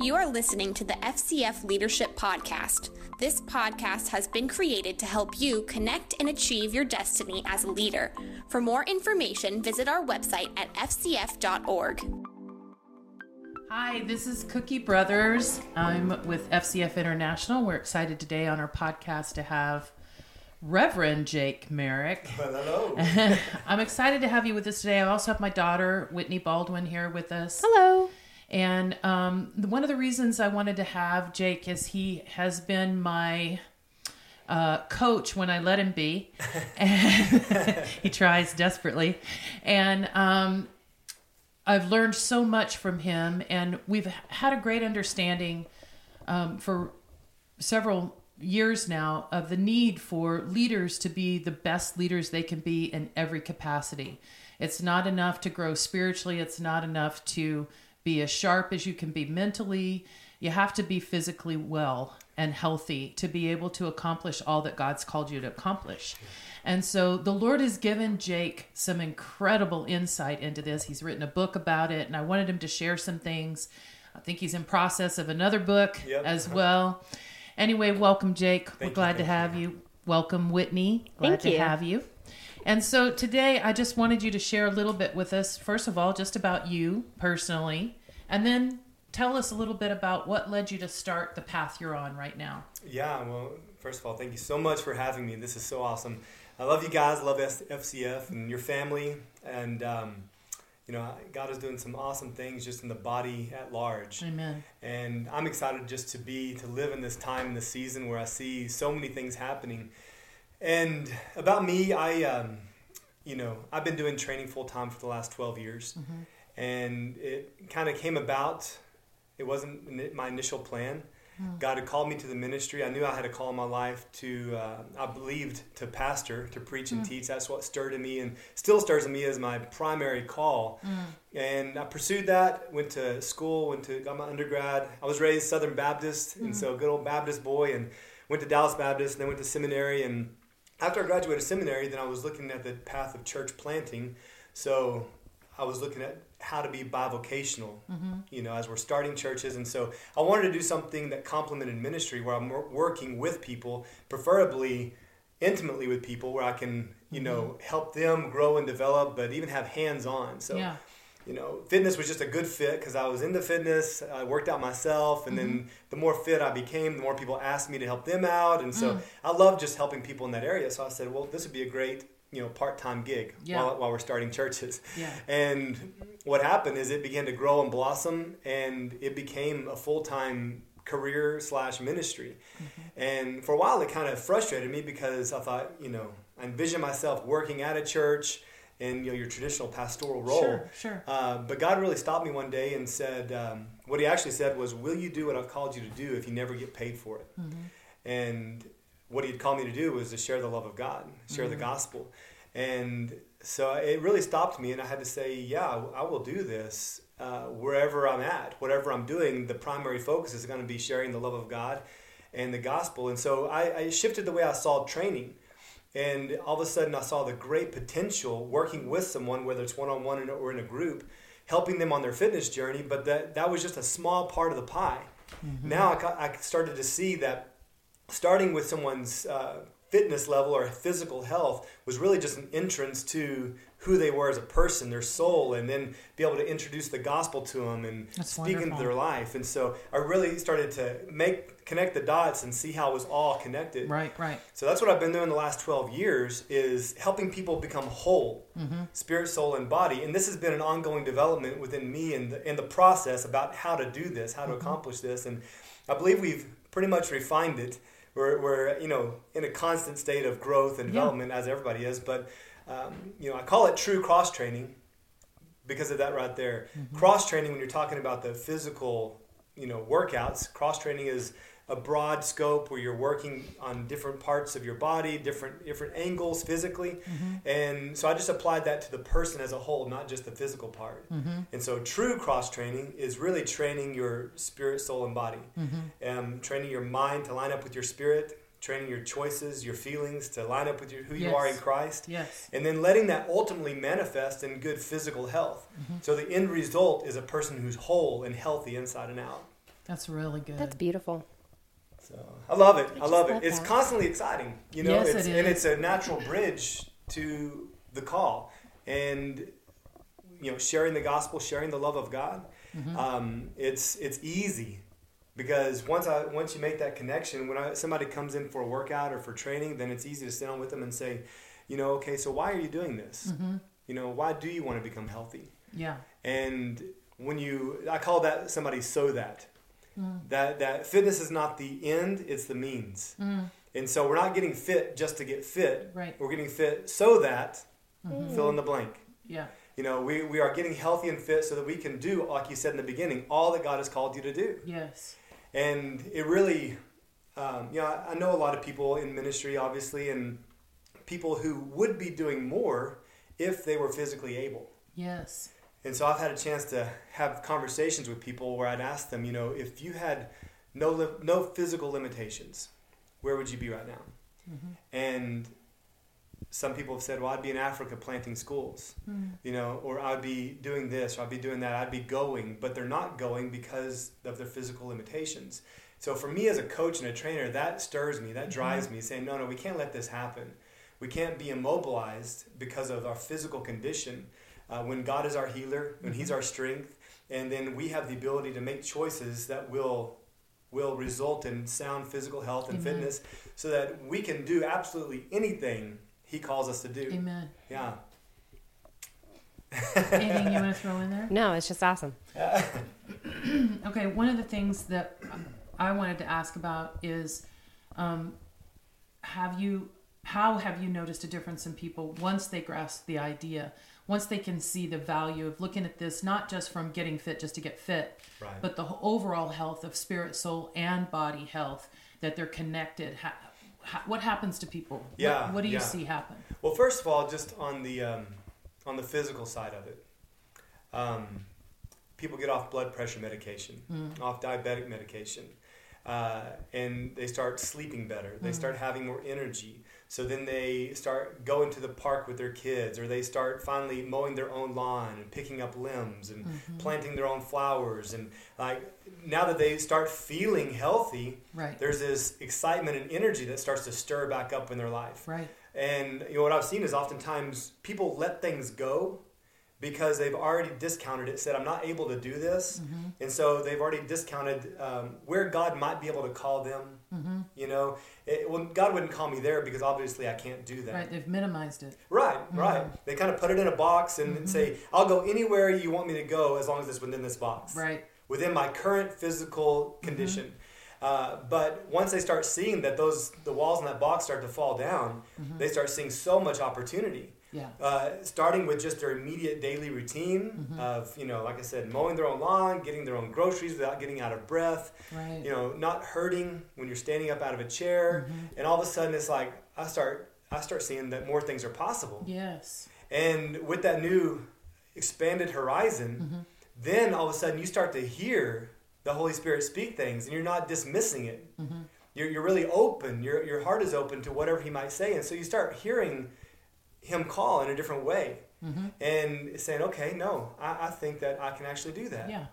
You are listening to the FCF Leadership Podcast. This podcast has been created to help you connect and achieve your destiny as a leader. For more information, visit our website at fcf.org. Hi, this is Cookie Brothers. I'm with FCF International. We're excited today on our podcast to have Reverend Jake Merrick. Hello. I'm excited to have you with us today. I also have my daughter, Whitney Baldwin, here with us. Hello. And um, one of the reasons I wanted to have Jake is he has been my uh, coach when I let him be. And he tries desperately. And um, I've learned so much from him, and we've had a great understanding um, for several years now of the need for leaders to be the best leaders they can be in every capacity. It's not enough to grow spiritually, it's not enough to be as sharp as you can be mentally. You have to be physically well and healthy to be able to accomplish all that God's called you to accomplish. And so the Lord has given Jake some incredible insight into this. He's written a book about it, and I wanted him to share some things. I think he's in process of another book Yep. as well. Anyway, welcome, Jake. We're you, glad to thank have you. Welcome, Whitney. Glad Thank to you. have you. And so today, I just wanted you to share a little bit with us. First of all, just about you personally, and then tell us a little bit about what led you to start the path you're on right now. Yeah, well, first of all, thank you so much for having me. This is so awesome. I love you guys, love FCF and your family. And, um, you know, God is doing some awesome things just in the body at large. Amen. And I'm excited just to be, to live in this time, in this season where I see so many things happening. And about me, I, um, you know, I've been doing training full time for the last 12 years. Mm-hmm. And it kind of came about, it wasn't my initial plan. Hmm. God had called me to the ministry. I knew I had a call in my life to, uh, I believed, to pastor, to preach and hmm. teach. That's what stirred in me and still stirs in me as my primary call. Hmm. And I pursued that, went to school, went to, got my undergrad. I was raised Southern Baptist, and so a good old Baptist boy, and went to Dallas Baptist, and then went to seminary. And after I graduated seminary, then I was looking at the path of church planting. So I was looking at how to be bivocational, mm-hmm. you know, as we're starting churches. And so I wanted to do something that complemented ministry where I'm working with people, preferably intimately with people, where I can, you mm-hmm. know, help them grow and develop, but even have hands on. So, Yeah. You know, fitness was just a good fit because I was into fitness. I worked out myself, and then mm-hmm. the more fit I became, the more people asked me to help them out, and so mm. I love just helping people in that area. So I said, well, this would be a great, you know, part-time gig Yeah. while, while we're starting churches. Yeah. And what happened is it began to grow and blossom, and it became a full-time career slash ministry. Mm-hmm. And for a while, it kind of frustrated me because I thought, you know, I envisioned myself working at a church in you know your traditional pastoral role. Sure, sure. Uh, but God really stopped me one day and said, um, what He actually said was, "Will you do what I've called you to do if you never get paid for it?" And what He had called me to do was to share the love of God, share the gospel. And so it really stopped me, and I had to say, "Yeah, I will do this uh, wherever I'm at, whatever I'm doing. The primary focus is going to be sharing the love of God and the gospel." And so I, I shifted the way I saw training. And all of a sudden, I saw the great potential working with someone, whether it's one on one or in a group, helping them on their fitness journey. But that, that was just a small part of the pie. Now I, I started to see that starting with someone's uh, fitness level or physical health was really just an entrance to who they were as a person, their soul, and then be able to introduce the gospel to them and That's speak into their life. And so I really started to make connect the dots and see how it was all connected. Right, right. So that's what I've been doing the last 12 years is helping people become whole, mm-hmm. spirit, soul, and body. And this has been an ongoing development within me and the, in the process about how to do this, how to mm-hmm. accomplish this. And I believe we've pretty much refined it. We're, we're you know, in a constant state of growth and Yeah. development as everybody is. But, um, you know, I call it true cross training because of that right there. Cross training, when you're talking about the physical, you know, workouts, cross training is a broad scope where you're working on different parts of your body, different different angles physically, and so I just applied that to the person as a whole, not just the physical part. And so true cross training is really training your spirit, soul, and body, um, training your mind to line up with your spirit, training your choices, your feelings to line up with your, who you are in Christ Yes. and then letting that ultimately manifest in good physical health. So the end result is a person who's whole and healthy inside and out. That's really good. That's beautiful. So I love it. I I, just love love it. It's that. constantly exciting, you know. Yes, it's, it and it's a natural bridge to the call, and you know, sharing the gospel, sharing the love of God. Mm-hmm. Um, it's it's easy because once I once you make that connection, when I, somebody comes in for a workout or for training, then it's easy to sit down with them and say, you know, okay, so why are you doing this? Mm-hmm. You know, why do you want to become healthy? Yeah. And when you, I call that somebody so that. That that fitness is not the end; it's the means. Mm. And so we're not getting fit just to get fit. Right. We're getting fit so that fill in the blank. Yeah. You know, we, we are getting healthy and fit so that we can do, like you said in the beginning, all that God has called you to do. Yes. And it really, um, you know, I, I know a lot of people in ministry, obviously, and people who would be doing more if they were physically able. Yes. And so I've had a chance to have conversations with people where I'd ask them, you know, if you had no no physical limitations, where would you be right now? And some people have said, well, I'd be in Africa planting schools, hmm. you know, or I'd be doing this, or I'd be doing that. I'd be going, but they're not going because of their physical limitations. So for me as a coach and a trainer, that stirs me, that mm-hmm. drives me, saying, no, no, we can't let this happen. We can't be immobilized because of our physical condition. Uh, when God is our healer, when He's mm-hmm. our strength, and then we have the ability to make choices that will will result in sound physical health and Amen. fitness, so that we can do absolutely anything He calls us to do. Amen. Yeah. Anything you want to throw in there? No, it's just awesome. Okay, one of the things that I wanted to ask about is um, have you how have you noticed a difference in people once they grasp the idea once they can see the value of looking at this not just from getting fit just to get fit Right. but the overall health of spirit soul and body health that they're connected ha- ha- what happens to people Yeah, what, do you yeah. see happen Well, first of all, just on the um, on the physical side of it, um, people get off blood pressure medication, off diabetic medication, uh, and they start sleeping better. They start having more energy. So then they start going to the park with their kids, or they start finally mowing their own lawn and picking up limbs and mm-hmm. planting their own flowers. And like now that they start feeling healthy, right there's this excitement and energy that starts to stir back up in their life. right And you know what I've seen is oftentimes people let things go because they've already discounted it, said I'm not able to do this, Mm-hmm. and so they've already discounted um, where God might be able to call them. Mm-hmm. You know, it, well, God wouldn't call me there because obviously I can't do that. right they've minimized it Right, right. They kind of put it in a box and Mm-hmm. say, "I'll go anywhere you want me to go as long as it's within this box." right within my current physical condition. Uh, but once they start seeing that those the walls in that box start to fall down, they start seeing so much opportunity. Yeah Uh, starting with just their immediate daily routine mm-hmm. of you know, like I said, mowing their own lawn, getting their own groceries without getting out of breath. right You know, not hurting when you're standing up out of a chair, mm-hmm. and all of a sudden it's like I start I start seeing that more things are possible. yes And with that new expanded horizon, mm-hmm. then all of a sudden you start to hear the Holy Spirit speak things and you're not dismissing it. You're, you're really open. Your, your heart is open to whatever He might say. And so you start hearing Him call in a different way and saying, okay, no, I, I think that I can actually do that. yeah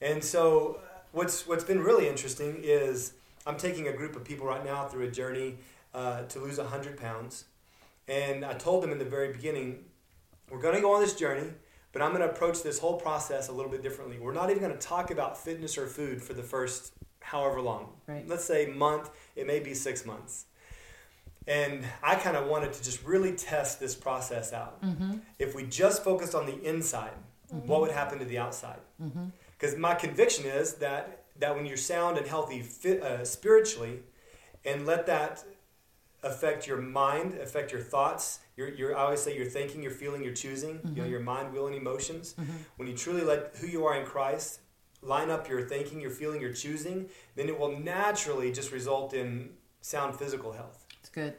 And so what's what's been really interesting is I'm taking a group of people right now through a journey uh, to lose 100 pounds. And I told them in the very beginning, we're going to go on this journey, but I'm going to approach this whole process a little bit differently. We're not even going to talk about fitness or food for the first however long. Right. Let's say month, it may be six months. And I kind of wanted to just really test this process out. Mm-hmm. If we just focused on the inside, mm-hmm. what would happen to the outside? Mm-hmm. Because my conviction is that that when you're sound and healthy fit, uh, spiritually, and let that affect your mind, affect your thoughts. Your, your, I always say your thinking, your feeling, your choosing. You know, your mind, will, and emotions. When you truly let who you are in Christ line up your thinking, your feeling, your choosing, then it will naturally just result in sound physical health. It's good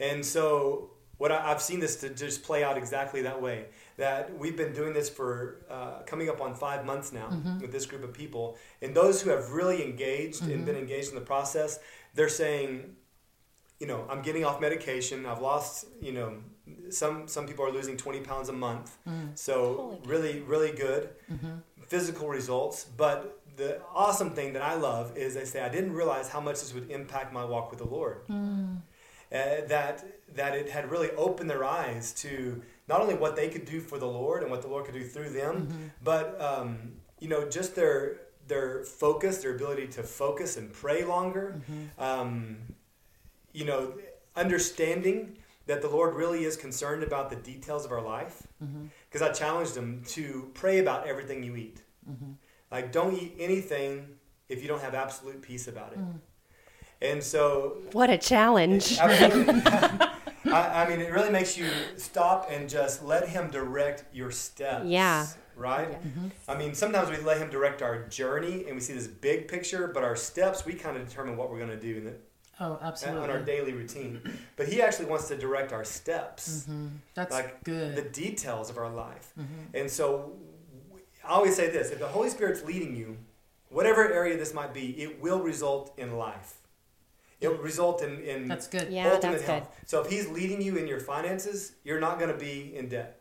And so, what I, I've seen this to just play out exactly that way. That we've been doing this for uh, coming up on five months now mm-hmm. with this group of people, and those who have really engaged and mm-hmm. been engaged in the process, they're saying, you know, I'm getting off medication. I've lost, you know, some some people are losing 20 pounds a month. Mm. So Holy cow. really, really good mm-hmm. physical results. But the awesome thing that I love is they say I didn't realize how much this would impact my walk with the Lord. Mm. Uh, that that it had really opened their eyes to not only what they could do for the Lord and what the Lord could do through them, but um, you know just their their focus, their ability to focus and pray longer. Um, you know, understanding that the Lord really is concerned about the details of our life. Because I challenged them to pray about everything you eat. Like, don't eat anything if you don't have absolute peace about it. And so, What a challenge. absolutely, I, I mean, it really makes you stop and just let Him direct your steps. Yeah. Right? Mm-hmm. I mean, sometimes we let Him direct our journey and we see this big picture, but our steps, we kind of determine what we're going to do in the, Oh, uh, on our daily routine. But He actually wants to direct our steps mm-hmm. That's like good. the details of our life. Mm-hmm. And so I always say this if the Holy Spirit's leading you, whatever area this might be, it will result in life. It will result in, in That's good. Yeah, ultimate that's good. health. So if He's leading you in your finances, you're not going to be in debt.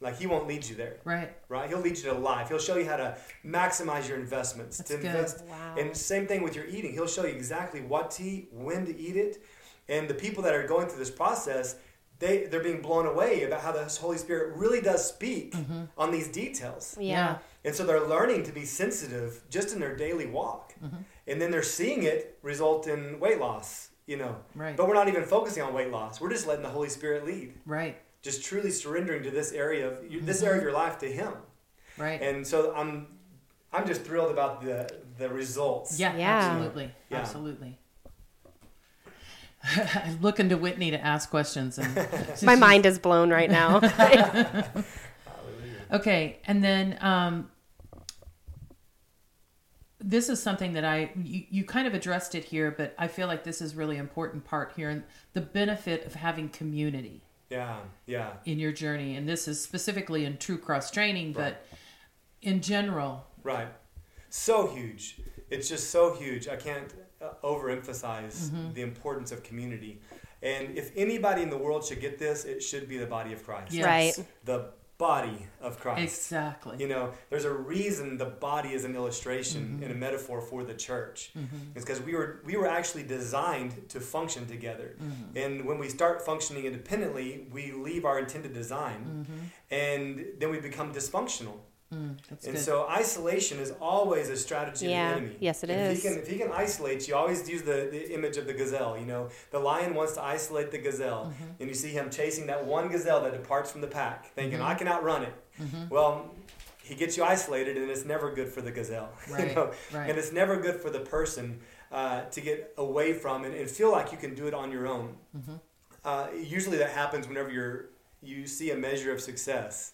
Like He won't lead you there, Right. right? He'll lead you to life. He'll show you how to maximize your investments. That's to good. invest. Wow. And same thing with your eating. He'll show you exactly what to eat, when to eat it. And the people that are going through this process, they, they're being blown away about how the Holy Spirit really does speak Mm-hmm. on these details. yeah. And so they're learning to be sensitive just in their daily walk. Mm-hmm. And then they're seeing it result in weight loss, you know. Right. But we're not even focusing on weight loss. We're just letting the Holy Spirit lead. Right. Just truly surrendering to this area of Mm-hmm. this area of your life to Him. Right. And so I'm I'm just thrilled about the the results. yeah, Yeah. Absolutely. Yeah. Absolutely. I'm looking to Whitney to ask questions. And My mind is blown right now. Okay, and then um, this is something that I you, you kind of addressed it here, but I feel like this is really important part here, and the benefit of having community Yeah, yeah. in your journey, and this is specifically in True Cross training, but in general, Right. So huge. It's just so huge. I can't uh, overemphasize Mm-hmm. the importance of community. And if anybody in the world should get this, it should be the body of Christ. yes, Right. The body of Christ. exactly, You know, there's a reason the body is an illustration Mm-hmm. and a metaphor for the church. It's because we were we were actually designed to function together. Mm-hmm. And when we start functioning independently, we leave our intended design, Mm-hmm. and then we become dysfunctional. Mm, And good. so isolation is always a strategy Yeah. of the enemy. Yes, it if is. He can, if he can isolate you, always use the, the image of the gazelle. You know, the lion wants to isolate the gazelle, Mm-hmm. and you see him chasing that one gazelle that departs from the pack, thinking, Mm-hmm. "I can outrun it." Well, he gets you isolated, and it's never good for the gazelle. you Right, know? right. And it's never good for the person uh, to get away from and, and feel like you can do it on your own. Mm-hmm. Uh, usually, that happens whenever you're you see a measure of success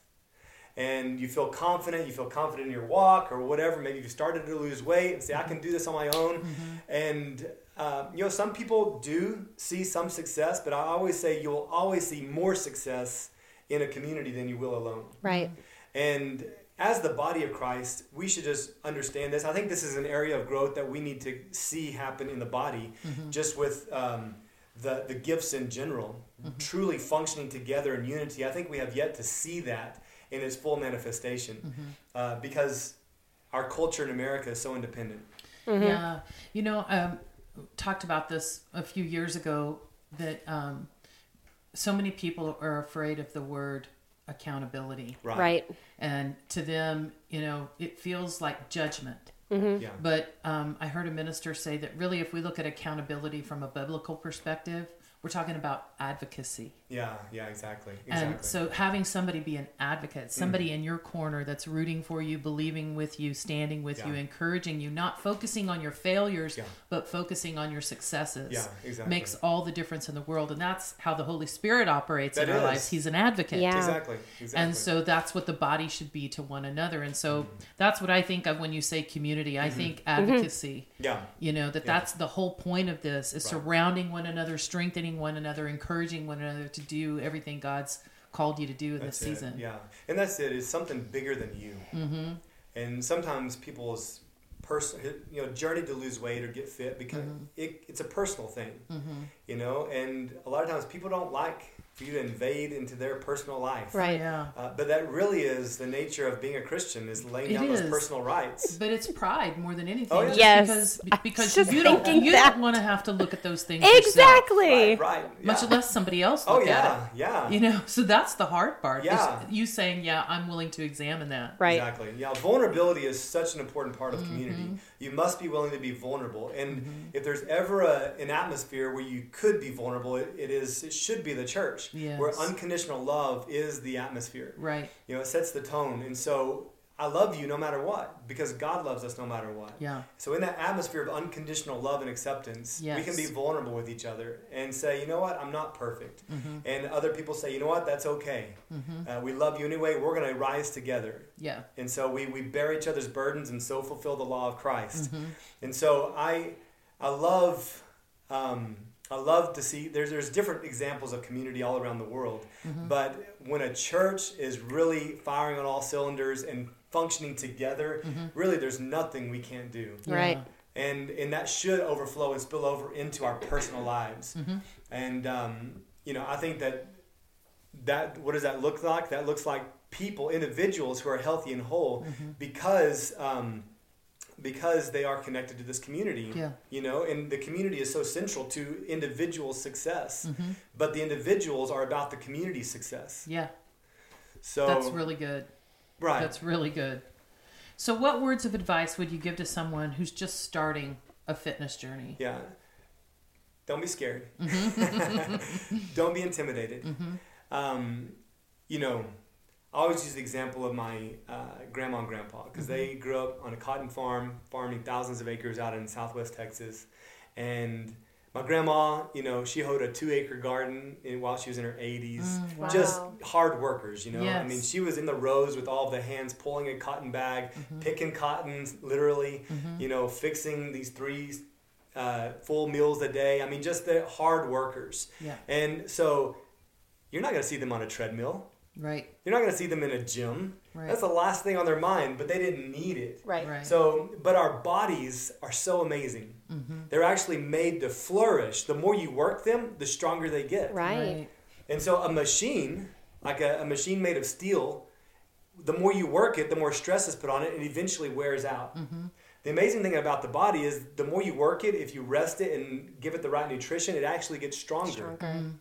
and you feel confident, you feel confident in your walk or whatever. Maybe you started to lose weight and say, I can do this on my own. And, uh, you know, some people do see some success, but I always say you will always see more success in a community than you will alone. right. And as the body of Christ, we should just understand this. I think this is an area of growth that we need to see happen in the body, just with um, the, the gifts in general, truly functioning together in unity. I think we have yet to see that in its full manifestation uh, because our culture in America is so independent. Yeah, you know, um, talked about this a few years ago that um, so many people are afraid of the word accountability, Right. Right. and to them, you know, it feels like judgment. Yeah. But um, I heard a minister say that really, if we look at accountability from a biblical perspective, we're talking about advocacy. Yeah. Yeah. Exactly. Exactly. And so having somebody be an advocate, somebody in your corner that's rooting for you, believing with you, standing with you, encouraging you, not focusing on your failures, Yeah. but focusing on your successes Yeah, exactly. makes all the difference in the world. And that's how the Holy Spirit operates in That our is. lives. He's an advocate. Yeah. exactly. Exactly. And so that's what the body should be to one another. And so Mm-hmm. that's what I think of when you say community. I think advocacy. yeah. You know, that that's the whole point of this is Right. surrounding one another, strengthening one another, encouraging one another to do everything God's called you to do in That's this it, season. Yeah, and that's it. It's something bigger than you. Mm-hmm. And sometimes people's personal, you know, journey to lose weight or get fit because Mm-hmm. it, it's a personal thing. You know, and a lot of times people don't like for you to invade into their personal life. Right. Yeah. Uh, but that really is the nature of being a Christian is laying It down is. those personal rights. But it's pride more than anything. Oh, yeah. Yes. Because, because you don't you that. don't want to have to look at those things yourself, Exactly. Right, right. much less somebody else Oh yeah, at yeah. You know, so that's the hard part. is Yeah. you saying, "Yeah, I'm willing to examine that." Right. Exactly. Yeah, vulnerability is such an important part of Mm-hmm. community. You must be willing to be vulnerable. And mm-hmm. if there's ever a, an atmosphere where you could be vulnerable, it, it is it should be the church, where unconditional love is the atmosphere. Right. You know, it sets the tone. And so I love you no matter what because God loves us no matter what. Yeah. So in that atmosphere of unconditional love and acceptance, we can be vulnerable with each other and say, you know what, I'm not perfect. Mm-hmm. And other people say, you know what, that's okay. Uh, we love you anyway. We're going to rise together. Yeah. And so we, we bear each other's burdens and so fulfill the law of Christ. Mm-hmm. And so I I love um, I love to see there's there's different examples of community all around the world. Mm-hmm. But when a church is really firing on all cylinders and functioning together, Mm-hmm. really there's nothing we can't do. Right. And and that should overflow and spill over into our personal lives. Mm-hmm. And um, you know, I think that that what does that look like? That looks like people, individuals who are healthy and whole, Mm-hmm. because um, because they are connected to this community. Yeah. You know, and the community is so central to individual success, Mm-hmm. but the individuals are about the community's success. Yeah. So That's really good. Right. That's really good. So, what words of advice would you give to someone who's just starting a fitness journey? Yeah. Don't be scared. Mm-hmm. Don't be intimidated. Um, you know, I always use the example of my uh, grandma and grandpa because they Mm-hmm. grew up on a cotton farm, farming thousands of acres out in southwest Texas. And my grandma, you know, she hoed a two acre garden in, while she was in her 80s. Wow. Just hard workers, you know. I mean, she was in the rows with all of the hands pulling a cotton bag, Mm-hmm. picking cottons, literally, you know, fixing these three uh, full meals a day. I mean, just the hard workers. Yeah. And so you're not going to see them on a treadmill. Right. You're not going to see them in a gym. Right. That's the last thing on their mind, but they didn't need it. Right. Right. So, but our bodies are so amazing. Mm-hmm. They're actually made to flourish. The more you work them, the stronger they get. Right. And so, a machine, like a, a machine made of steel, the more you work it, the more stress is put on it, and eventually wears out. Mm-hmm. The amazing thing about the body is the more you work it, if you rest it and give it the right nutrition, it actually gets stronger Stronger.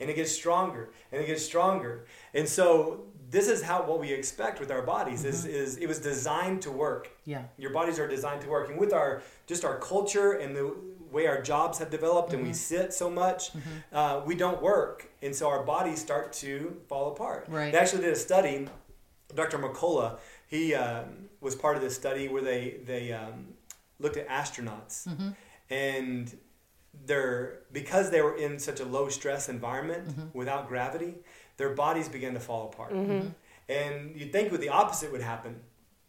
And it gets stronger and it gets stronger. And so this is how what we expect with our bodies is, is it was designed to work. Yeah. your bodies are designed to work. And with our just our culture and the way our jobs have developed and we sit so much uh, we don't work. And so our bodies start to fall apart. Right. they actually did a study dr mccullough he um, was part of this study where they they um, looked at astronauts. And they're because they were in such a low stress environment mm-hmm. without gravity, their bodies began to fall apart. Mm-hmm. Mm-hmm. And you'd think with the opposite would happen,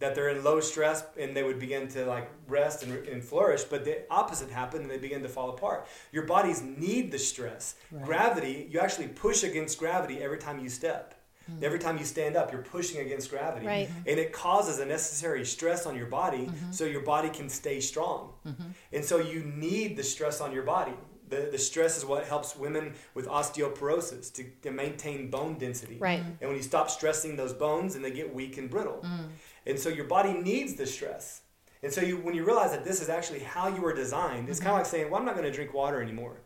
that they're in low stress and they would begin to like rest and, and flourish, but the opposite happened and they begin to fall apart. Your bodies need the stress. Right. Gravity, you actually push against gravity every time you step. Mm-hmm. Every time you stand up, you're pushing against gravity. Right. Mm-hmm. And it causes a necessary stress on your body Mm-hmm. so your body can stay strong. Mm-hmm. And so you need the stress on your body. The, the stress is what helps women with osteoporosis to, to maintain bone density. Right. And when you stop stressing those bones, and they get weak and brittle. Mm. And so your body needs the stress. And so you, when you realize that this is actually how you were designed, it's kind of like saying, well, I'm not going to drink water anymore.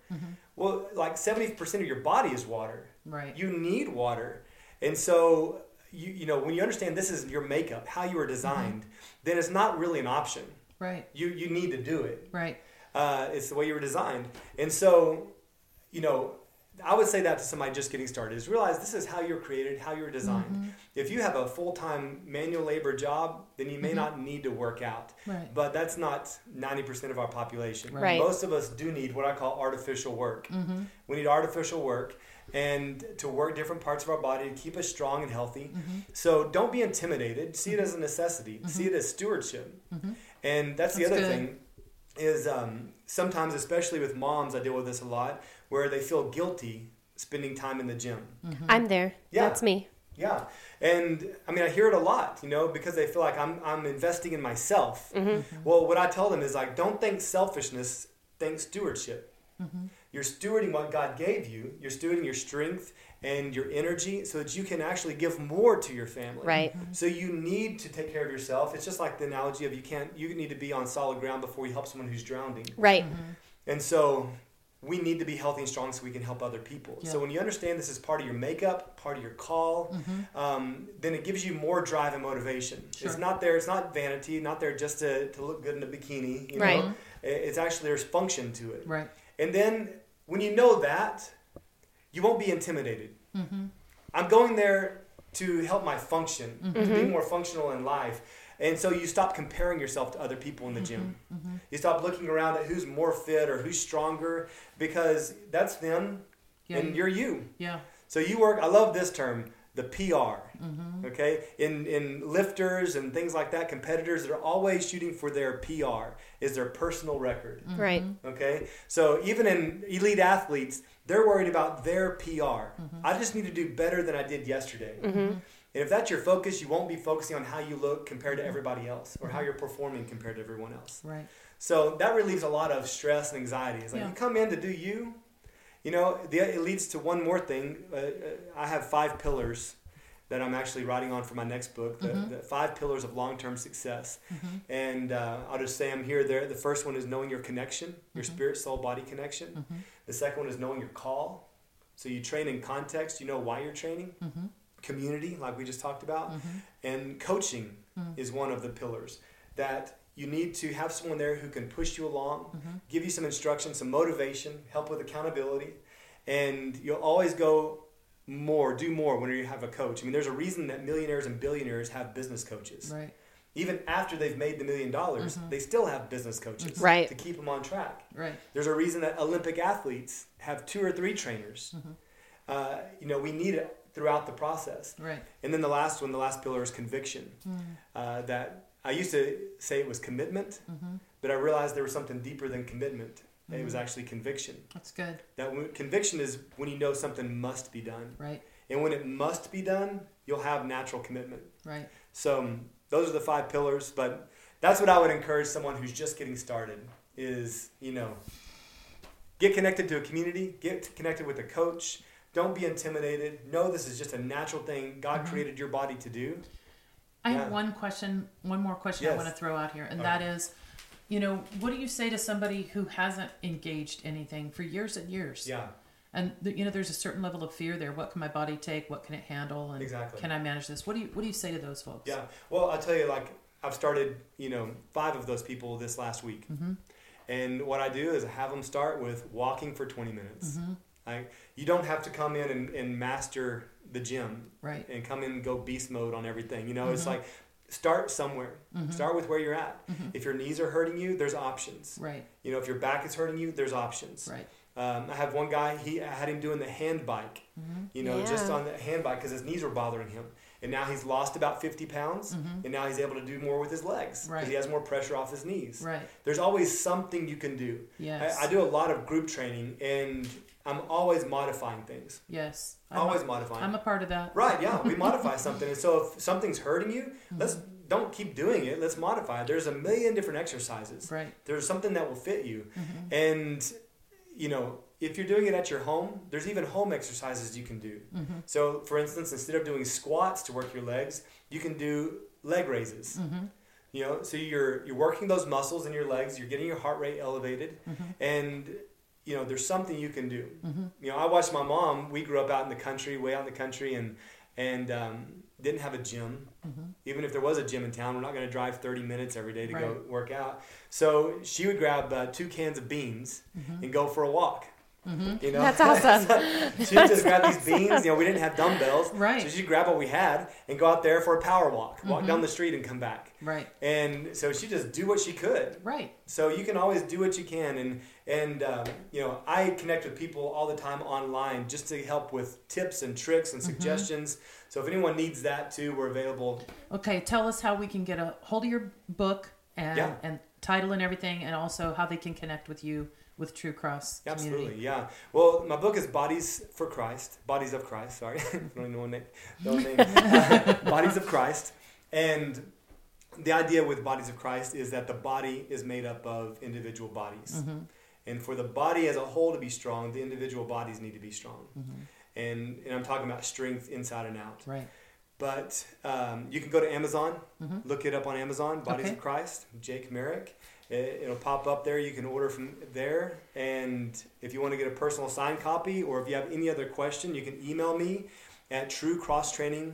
Well, like 70% of your body is water. Right. You need water. And so, you, you know, when you understand this is your makeup, how you were mm-hmm. designed, then it's not really an option. Right. You, you need to do it. Right. Uh, it's the way you were designed. And so, you know, I would say that to somebody just getting started is realize this is how you're created, how you're designed. Mm-hmm. If you have a full time manual labor job, then you may mm-hmm. not need to work out. Right. But that's not 90% of our population. Right. Most of us do need what I call artificial work. We need artificial work and to work different parts of our body to keep us strong and healthy. Mm-hmm. So don't be intimidated. See it as a necessity. Mm-hmm. See it as stewardship. Mm-hmm. And that's, the other good. thing is um, sometimes, especially with moms, I deal with this a lot, where they feel guilty spending time in the gym. I'm there. Yeah. That's me. Yeah, and I mean I hear it a lot, you know, because they feel like I'm I'm investing in myself. Well, what I tell them is like, don't think selfishness, think stewardship. You're stewarding what God gave you. You're stewarding your strength and your energy so that you can actually give more to your family. Right. So you need to take care of yourself. It's just like the analogy of you can't you need to be on solid ground before you help someone who's drowning. Right. And so we need to be healthy and strong so we can help other people. So when you understand this is part of your makeup, part of your call, um, then it gives you more drive and motivation. Sure. It's not there. It's not vanity. Not there just to, to look good in a bikini. You know? Right. It- It's actually there's function to it. Right. And then when you know that, you won't be intimidated. Mm-hmm. I'm going there to help my function, to be mm-hmm. more functional in life. And so you stop comparing yourself to other people in the gym. Mm-hmm. You stop looking around at who's more fit or who's stronger because that's them Yeah. and you're you. Yeah. So you work. I love this term, the PR. Mm-hmm. Okay, in in lifters and things like that, competitors that are always shooting for their PR is their personal record. Mm-hmm. Right. Okay, so even in elite athletes, they're worried about their PR. Mm-hmm. I just need to do better than I did yesterday. And if that's your focus, you won't be focusing on how you look compared to everybody else or how you're performing compared to everyone else. Right. So that relieves a lot of stress and anxiety. It's like Yeah. you come in to do you. You know, the, it leads to one more thing. Uh, uh, I have five pillars that I'm actually writing on for my next book. The, Mm-hmm. the five pillars of long-term success. And uh, I'll just say them here. There. The first one is knowing your connection, your Mm-hmm. spirit, soul, body connection. The second one is knowing your call. So you train in context. You know why you're training. Mm-hmm. Community, like we just talked about, and coaching Mm. is one of the pillars that you need to have someone there who can push you along, Mm-hmm. give you some instruction, some motivation, help with accountability, and you'll always go more, do more when you have a coach. I mean, there's a reason that millionaires and billionaires have business coaches. Right. Even after they've made the million dollars, they still have business coaches Right. to keep them on track. Right. There's a reason that Olympic athletes have two or three trainers. Uh, you know, we need it throughout the process. Right. And then the last one, the last pillar is conviction. Uh, that I used to say it was commitment, mm-hmm. but I realized there was something deeper than commitment. It was mm-hmm. actually conviction. That's good. That when, conviction is when you know something must be done, Right. and when it must be done, you'll have natural commitment. Right. So um, those are the five pillars. But that's what I would encourage someone who's just getting started is you know get connected to a community, get connected with a coach. Don't be intimidated. Know this is just a natural thing God mm-hmm. created your body to do. I Yeah. have one question, one more question I want to throw out here, and Okay. that is, you know, what do you say to somebody who hasn't engaged anything for years and years? Yeah, And you know, there's a certain level of fear there. What can my body take? What can it handle? And Exactly. can I manage this? What do you What do you say to those folks? yeah. Well, I'll tell you, like I've started, you know, five of those people this last week, mm-hmm. and what I do is I have them start with walking for 20 minutes. Mm-hmm. Like you don't have to come in and, and master the gym Right. and come in and go beast mode on everything. You know, it's like start somewhere. Mm-hmm. Start with where you're at. If your knees are hurting you, there's options. Right. You know, if your back is hurting you, there's options. Right. Um, I have one guy. He I had him doing the hand bike. Mm-hmm. You know, just on the hand bike because his knees were bothering him, and now he's lost about 50 pounds, and now he's able to do more with his legs because Mm-hmm. Right. he has more pressure off his knees. Right. There's always something you can do. Yes. I, I do a lot of group training, and I'm always modifying things. Yes. I'm Always a, modifying. I'm a part of that. Right, yeah, we modify something. And so if something's hurting you, Mm-hmm. let's don't keep doing it. Let's modify it. There's a million different exercises. Right. There's something that will fit you. Mm-hmm. And you know, if you're doing it at your home, there's even home exercises you can do. Mm-hmm. So, for instance, instead of doing squats to work your legs, you can do leg raises. Mm-hmm. You know, so you're you're working those muscles in your legs. You're getting your heart rate elevated, Mm-hmm. and you know there's something you can do. You know, I watched my mom. We grew up out in the country, way out in the country, and and um, didn't have a gym. Mm-hmm. Even if there was a gym in town, we're not going to drive 30 minutes every day to go work out. So she would grab uh, two cans of beans Mm-hmm. and go for a walk. Mm-hmm. You know, That's awesome. she'd just grab these beans. You know, we didn't have dumbbells, Right. So she'd grab what we had and go out there for a power walk, walk mm-hmm. down the street and come back. Right. And so she just do what she could. Right. So you can always do what you can, and and um, you know I connect with people all the time online just to help with tips and tricks and mm-hmm. suggestions. So if anyone needs that too, we're available. Okay. Tell us how we can get a hold of your book and Yeah. and title and everything, and also how they can connect with you with True Cross Community. Absolutely, yeah. Well, my book is Bodies for Christ, Bodies of Christ. Sorry, I don't know what name. No name. Uh, bodies of Christ, and the idea with Bodies of Christ is that the body is made up of individual bodies, mm-hmm. And for the body as a whole to be strong, the individual bodies need to be strong. Mm-hmm. And, and I'm talking about strength inside and out. Right. But um, you can go to Amazon, mm-hmm. look it up on Amazon, Bodies Okay. of Christ, Jake Merrick. It, it'll pop up there. You can order from there. And if you want to get a personal signed copy or if you have any other question, you can email me at truecrosstraining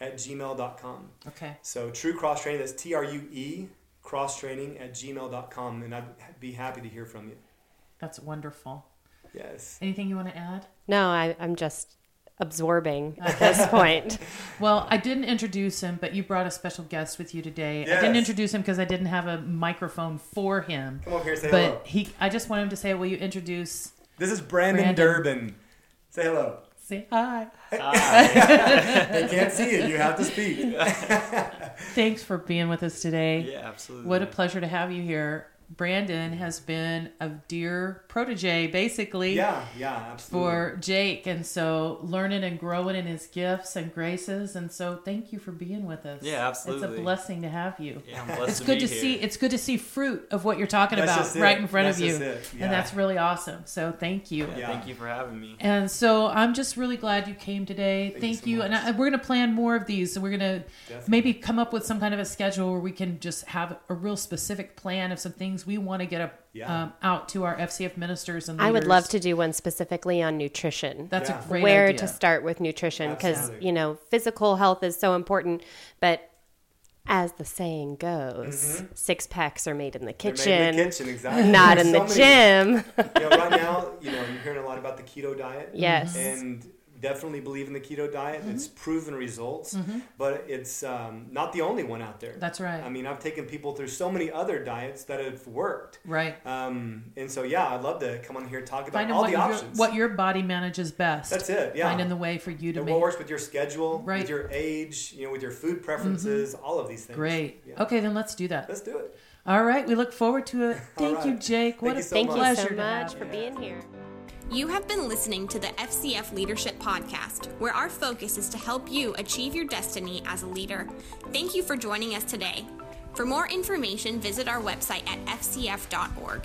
at gmail.com. Okay. So True Cross Training, that's T R U E, cross training at gmail.com. And I'd be happy to hear from you. That's wonderful. Yes. Anything you want to add? No, I, I'm just absorbing at this point. Well, I didn't introduce him, but you brought a special guest with you today. I didn't introduce him because I didn't have a microphone for him. Come over here, say But hello. he, I just want him to say, "Will you introduce?" This is Brandon, Brandon. Durbin. Say hello. Say hi. They can't see it. You have to speak. Thanks for being with us today. Yeah, absolutely. What a pleasure to have you here. Brandon has been a dear protege, basically. Yeah, yeah, absolutely. for Jake, and so learning and growing in his gifts and graces, and so thank you for being with us. Yeah, absolutely. It's a blessing to have you. Yeah, I'm blessed It's to good be to here. see. It's good to see fruit of what you're talking That's about just it. right in front That's of you, just it. Yeah. and that's really awesome. So thank you. Yeah, Yeah. Thank you for having me. And so I'm just really glad you came today. Thank Thank, you you. so And. I, we're going to plan more of these. So we're going to Definitely. maybe come up with some kind of a schedule where we can just have a real specific plan of some things we want to get a, Yeah. um, out to our FCF ministers and I would love to do one specifically on nutrition. That's Yeah. a great Where idea. to start with nutrition because, you know, physical health is so important, but as the saying goes, six packs are made in the Mm-hmm. Kitchen, made in the kitchen, exactly. not There's in the many- gym. You know, right now, you know, you're hearing a lot about the keto diet. Yes. And definitely believe in the keto diet. Mm-hmm. It's proven results, but it's um, not the only one out there. That's right. I mean, I've taken people through so many other diets that have worked. right. Um, and so, yeah, I'd love to come on here and talk about Finding all what the your, options. what your body manages best. That's it, yeah. Finding the way for you to And make what works with your schedule, Right. with your age, you know, with your food preferences, all of these things. great. Yeah. Okay, then let's do that. Let's do it. All right, we look forward to it. All Thank you. Jake. What Thank a you so Thank much. you so much for you. being here. You have been listening to the FCF Leadership Podcast, where our focus is to help you achieve your destiny as a leader. Thank you for joining us today. For more information, visit our website at fcf.org.